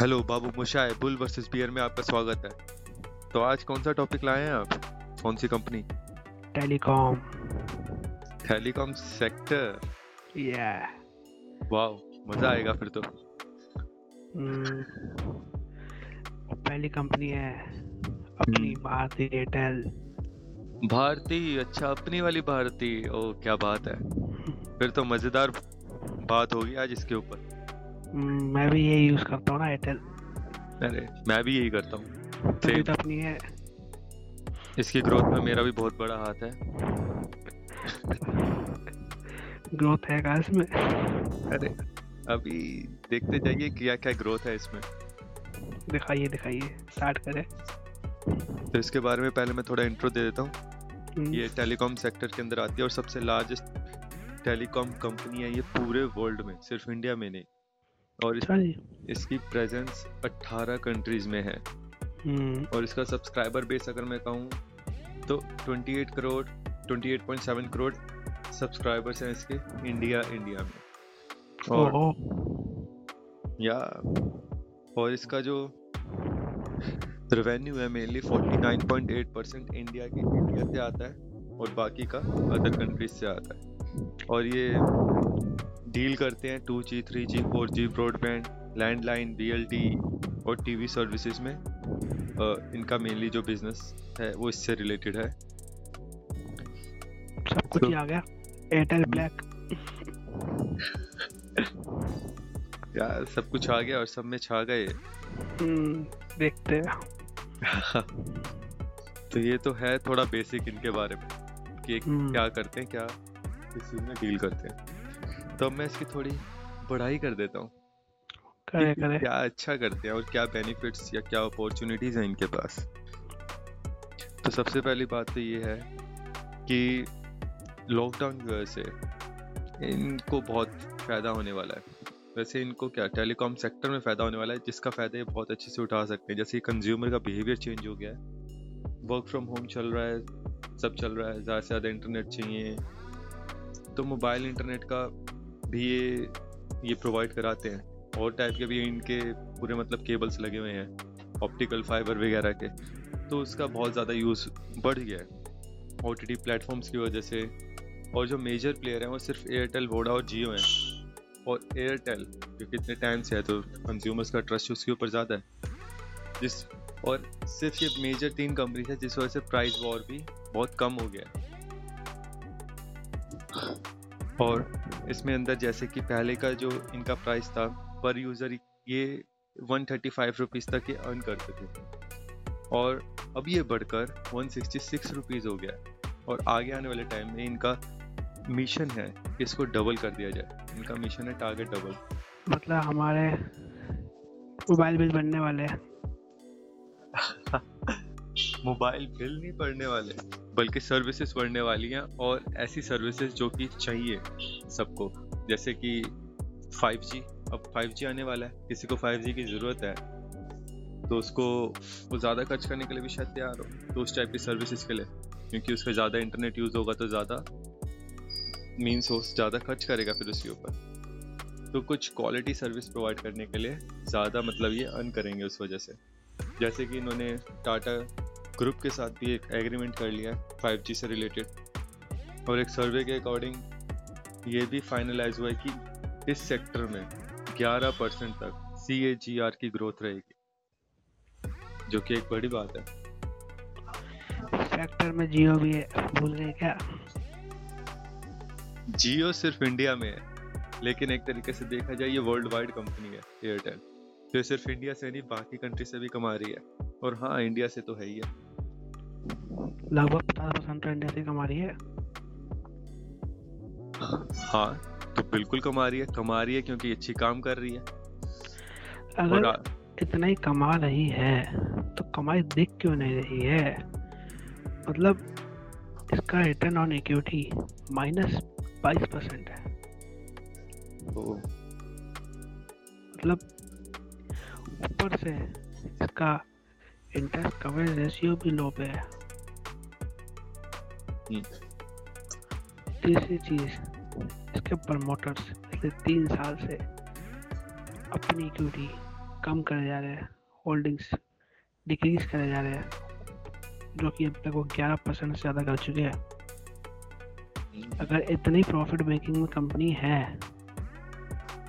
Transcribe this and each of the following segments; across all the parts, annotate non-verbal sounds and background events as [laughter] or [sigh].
Hello बाबू मुशाए bull versus bear में आपका स्वागत है। तो आज कौन सा टॉपिक लाए हैं आप? कौन सी कंपनी टेलीकॉम। टेलीकॉम सेक्टर या वाओ मज़ा आएगा फिर तो। हम्म, पहली कंपनी है अपनी हम्म। भारतीय एयरटेल भारती? अच्छा अपनी वाली भारती? ओ क्या बात है। [laughs] फिर तो मज़ेदार बात होगी आज इसके ऊपर। मैं भी यही यूज़ करता हूँ ना एयरटेल अरे मैं भी यही करता हूँ। तो अपनी है। इसकी ग्रोथ में मेरा भी बहुत बड़ा हाथ है। ग्रोथ है का इसमें? अरे अभी देखते जाइए क्या क्या ग्रोथ है इसमें। दिखाइए दिखाइए। स्टार्ट करें। तो इसके बारे में पहले मैं थोड़ा इंट्रो दे देता हूँ। हम्म, ये टेलीकॉम सेक्टर के अंदर आती है और सबसे लार्जेस्ट टेलीकॉम कंपनी है ये पूरे वर्ल्ड में सिर्फ़ इंडिया में नहीं। और इस, इसकी प्रेजेंस 18 कंट्रीज़ में है। हम्म, और इसका सब्सक्राइबर बेस अगर मैं कहूँ तो 28 करोड़ 28.7 करोड़ सब्सक्राइबर्स हैं इसके इंडिया इंडिया में। और या और इसका जो रेवेन्यू है मेनली 49.8 परसेंट इंडिया की इंडिया से आता है और बाकी का अदर कंट्रीज़ से आता है। और ये डील करते हैं 2G, 3G, 4G broadband landline BLT और टीवी सर्विसेज़ में। इनका मेनली जो बिज़नेस है वो इससे रिलेटेड है। सब कुछ तो- आ गया। एयरटेल ब्लैक [laughs] यार सब कुछ आ गया और सब में छा गए। हम्म, देखते हैं। [laughs] तो ये तो है थोड़ा बेसिक इनके बारे में कि हम्म, क्या करते हैं क्या चीज़ में डील करते हैं। तो मैं इसकी थोड़ी बढ़ाई कर देता हूँ। करे करे। क्या अच्छा करते हैं और क्या बेनिफिट्स या क्या अपॉर्चुनिटीज़ हैं इनके पास। तो सबसे पहली बात तो ये है कि लॉकडाउन की वजह से इनको बहुत फ़ायदा होने वाला है। वैसे इनको क्या टेलीकॉम सेक्टर में फ़ायदा होने वाला है जिसका फ़ायदा ये बहुत अच्छे से उठा सकते हैं। जैसे कंज्यूमर का बिहेवियर चेंज हो गया है। वर्क फ्रॉम होम चल रहा है सब चल रहा है ज़्यादा से ज़्यादा इंटरनेट चाहिए। तो मोबाइल इंटरनेट का भी ये ये प्रोवाइड कराते हैं। और टाइप के भी इनके पूरे मतलब केबल्स लगे हुए हैं ऑप्टिकल फाइबर वगैरह के। तो उसका बहुत ज़्यादा यूज़ बढ़ गया है। ओ टी टी प्लेटफॉर्म्स की वजह से। और जो मेजर प्लेयर हैं, वो सिर्फ़ एयरटेल वोडा और जियो हैं। और एयरटेल क्योंकि इतने टाइम से है तो कंज्यूमर्स का ट्रस्ट उसके ऊपर ज़्यादा है। जिस, और सिर्फ़ ये मेजर तीन कंपनी है, जिस वजह से प्राइस वॉर भी बहुत कम हो गया है। और इसमें अंदर जैसे कि पहले का जो इनका प्राइस था पर यूज़र ये वन थर्टी फाइव रुपीज़ तक ये अर्न करते थे। और अब ये बढ़कर वन सिक्सटी सिक्स रुपीज़ हो गया है। और आगे आने वाले टाइम में इनका मिशन है कि इसको डबल कर दिया जाए। इनका मिशन है टारगेट डबल मतलब हमारे मोबाइल बिल बनने वाले हैं। [laughs] मोबाइल बिल नहीं पड़ने वाले। बल्कि सर्विसेज़ बढ़ने वाली हैं और ऐसी सर्विसेज़ जो कि चाहिए सबको। जैसे कि 5G अब 5G आने वाला है, किसी को 5G की ज़रूरत है तो उसको वो ज़्यादा खर्च करने के लिए भी शायद तैयार हो तो उस टाइप की सर्विसेज़ के लिए, क्योंकि उसका ज़्यादा इंटरनेट यूज़ होगा तो ज़्यादा मीन्स वो ज़्यादा खर्च करेगा फिर उसके ऊपर। तो कुछ क्वालिटी सर्विस प्रोवाइड करने के लिए ज़्यादा मतलब ये अर्न करेंगे उस वजह से। जैसे कि इन्होंने टाटा ग्रुप के साथ भी एक एग्रीमेंट कर लिया है 5G से रिलेटेड और एक सर्वे के अकॉर्डिंग ये भी फाइनलाइज हुआ है कि इस सेक्टर में 11 परसेंट तक सी की ग्रोथ रहेगी जो कि एक बड़ी बात है। सेक्टर में जियो भी है भूल गए क्या? जियो सिर्फ़ इंडिया में है लेकिन एक तरीके से देखा जाए ये वर्ल्ड वाइड कंपनी है एयरटेल जो सिर्फ़ इंडिया से नहीं बाकी कंट्री से भी कमा रही है। और हाँ इंडिया से तो है ही है। लगभग पचास परसेंट तो इंडिया से कमा रही है। हाँ तो बिल्कुल कमा रही है कमा रही है क्योंकि अच्छी काम कर रही है। अगर आ, इतना ही कमा रही है तो कमाई दिख क्यों नहीं रही है? मतलब इसका रिटर्न ऑन इक्विटी माइनस बाईस परसेंट है। तो मतलब ऊपर से इसका इंटरेस्ट कवरेज रेशियो भी लो पे है। हम्म। तीसरी चीज़ इसके प्रमोटर्स पिछले तीन साल से अपनी इक्विटी कम करे जा रहे हैं होल्डिंग्स डिक्रीज करे जा रहे हैं जो कि अब तक वो ग्यारह परसेंट से ज़्यादा कर चुके हैं। अगर इतनी प्रॉफिट मेकिंग में कंपनी है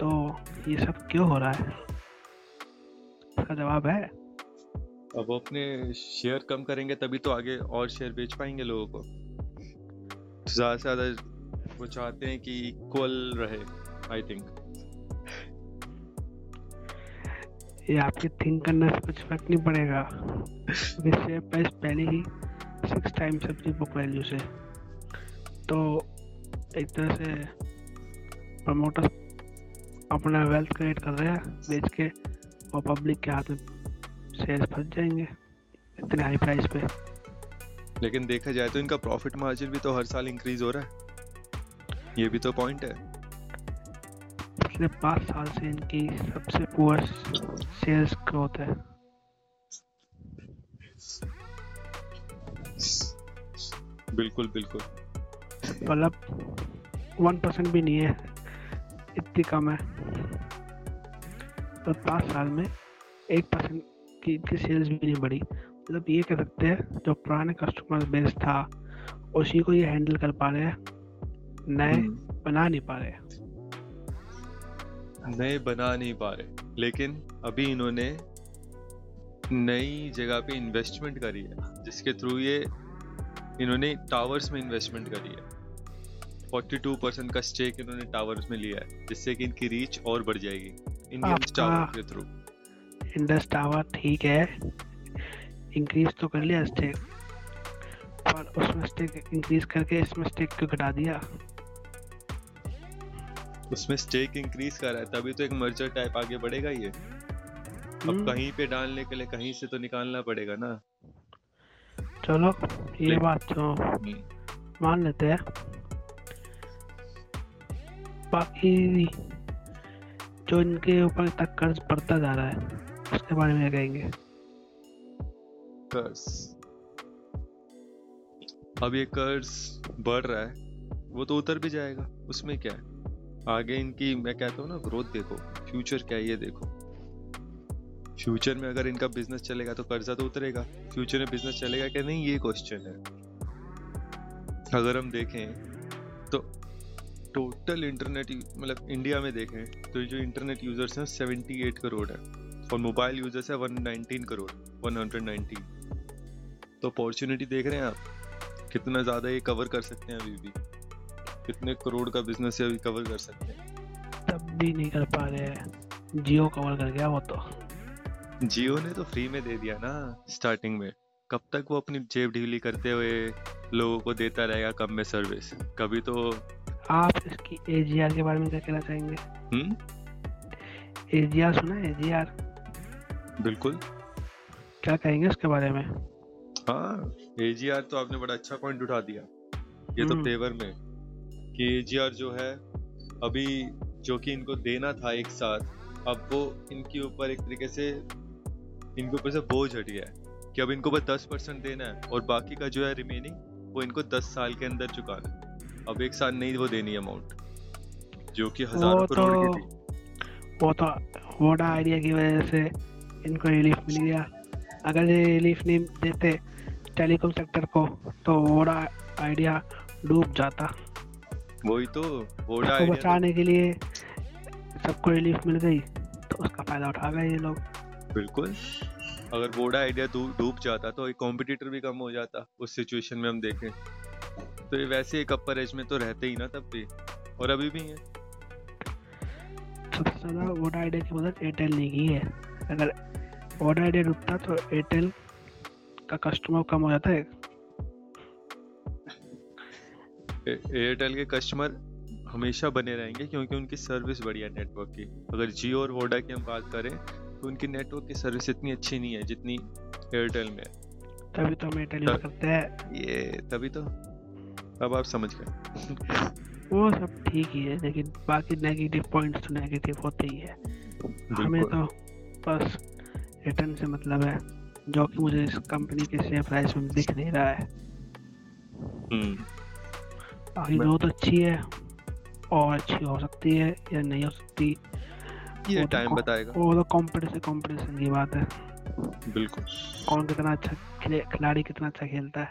तो ये सब क्यों हो रहा है? इसका जवाब है अब अपने शेयर कम करेंगे, तभी तो आगे और शेयर बेच पाएँगे लोगों को। ज़्यादा से ज़्यादा वो चाहते हैं कि इक्वल रहे आई थिंक ये आपके थिंक करने से कुछ फ़र्क नहीं पड़ेगा। शेयर प्राइस पहले ही सिक्स टाइम्स अपनी बुक वैल्यू से। तो एक तरह से प्रमोटर अपना वेल्थ क्रिएट कर रहे हैं, बेच के और पब्लिक के हाथ में शेयर फंस जाएँगे इतने हाई प्राइस पे। लेकिन देखा जाए तो इनका प्रॉफिट मार्जिन भी तो हर साल इंक्रीज हो रहा है। ये भी तो पॉइंट है। पिछले पाँच साल से इनकी सबसे पुअर सेल्स ग्रोथ है। बिल्कुल बिल्कुल। मतलब वन परसेंट भी नहीं है इतनी कम है। तो पाँच साल में एक परसेंट की इनकी सेल्स भी नहीं बढ़ी। मतलब ये कह सकते हैं जो पुराने कस्टमर बेस था उसी को ये हैंडल कर पा रहे हैं। नए हम्म। बना नहीं पा रहे। नए बना नहीं पा रहे। लेकिन अभी इन्होंने नई जगह पे इन्वेस्टमेंट करी है जिसके थ्रू ये इन्होंने टावर्स में इन्वेस्टमेंट करी है। 42 परसेंट का स्टेक इन्होंने टावर्स में लिया है जिससे कि इनकी रीच और बढ़ जाएगी इंडियन टावर के थ्रू इंडस टावर ठीक है। इंक्रीज तो कर लिया स्टेक पर उसमें स्टेक इंक्रीज करके इसमें स्टेक क्यों घटा दिया। उसमें स्टेक इंक्रीज कर रहा है तभी तो एक मर्जर टाइप आगे बढ़ेगा ये। अब हम्म, कहीं पे डालने के लिए कहीं से तो निकालना पड़ेगा ना। चलो ये बात तो मान लेते हैं। बाकी जो इनके ऊपर तक कर्ज बढ़ता जा रहा है। उसके बारे में कहेंगे। कर्ज अब ये कर्ज बढ़ रहा है। वो तो उतर भी जाएगा। उसमें क्या है? आगे इनकी, मैं कहता हूँ ना ग्रोथ देखो। फ्यूचर क्या है, ये देखो। फ्यूचर में अगर इनका बिज़नेस चलेगा तो कर्जा तो उतरेगा। फ्यूचर में बिज़नेस चलेगा क्या? नहीं, ये क्वेश्चन है। अगर हम देखें तो टोटल इंटरनेट मतलब इंडिया में देखें तो जो इंटरनेट यूज़र्स हैं 78 करोड़ है। और मोबाइल यूज़र्स है 119 करोड़ 119 तो अपॉर्चुनिटी देख रहे हैं आप? कितना ज़्यादा ये कवर कर सकते हैं अभी भी? कितने करोड़ का बिज़नेस है अभी कवर कर सकते हैं? तब भी नहीं कर पा रहे जियो कवर कर गया वो तो। जियो ने तो फ्री में दे दिया ना स्टार्टिंग में। कब तक वो अपनी जेब ढीली करते हुए लोगों को देता रहेगा कम में सर्विस कभी तो आप इसकी एजीआर के बारे में क्या कहना चाहेंगे? हम्म? एजीआर सुना है? एजीआर बिल्कुल। क्या कहेंगे उसके बारे में? हाँ एजीआर तो आपने बड़ा अच्छा पॉइंट उठा दिया। ये तो हम्म। फेवर में। कि एजीआर जो है अभी जो कि इनको देना था एक साथ अब वो इनके ऊपर एक तरीके से इनके ऊपर से बोझ हट गया है। कि अब इनको बस दस परसेंट देना है और बाकी का जो है रिमेनिंग वो इनको दस साल के अंदर चुकाना है। अब एक साल नहीं वो देनी अमाउंट जो कि हज़ारों करोड़ की तो थी। वो तो वोडा आइडिया की वजह से इनको रिलीफ मिल गया अगर ये रिलीफ नहीं देते टेलीकॉम सेक्टर को तो वोडा आइडिया डूब जाता। वही तो वोडा आइडिया बचाने के लिए सबको रिलीफ मिल गई तो उसका फ़ायदा उठा गए ये लोग। बिल्कुल। अगर वोडा आइडिया डूब जाता तो एक कॉम्पिटिटर भी कम हो जाता उस सिचुएशन में हम देखें। तो ये वैसे एक अपर एज में तो रहते ही ना तब भी और अभी भी है। सबसे ज़्यादा वोडा आइडिया की मदद एयरटेल ने की है। अगर वोडा आइडिया डूबता तो एयरटेल का कस्टमर कम हो जाता है? एयरटेल के कस्टमर हमेशा बने रहेंगे क्योंकि उनकी सर्विस बढ़िया नेटवर्क की। अगर जियो और वोडा की हम बात करें तो उनकी नेटवर्क की सर्विस इतनी अच्छी नहीं है जितनी एयरटेल में तभी तो हम एयरटेल यूज़ करते हैं। ये तभी तो। अब आप समझ गए। वो सब ठीक ही है लेकिन बाकी नेगेटिव पॉइंट्स तो नेगेटिव होते ही है। हमें तो बस रिटर्न से मतलब है जो कि मुझे इस कंपनी के शेयर प्राइस में दिख नहीं रहा है। हम्म। बाकी मैं- ग्रोथ अच्छी है और अच्छी हो सकती है या नहीं हो सकती ये तो टाइम बताएगा। वो तो कंपटीशन कंपटीशन की बात है। बिल्कुल। कौन कितना अच्छा खिलाड़ी कितना अच्छा खेलता है।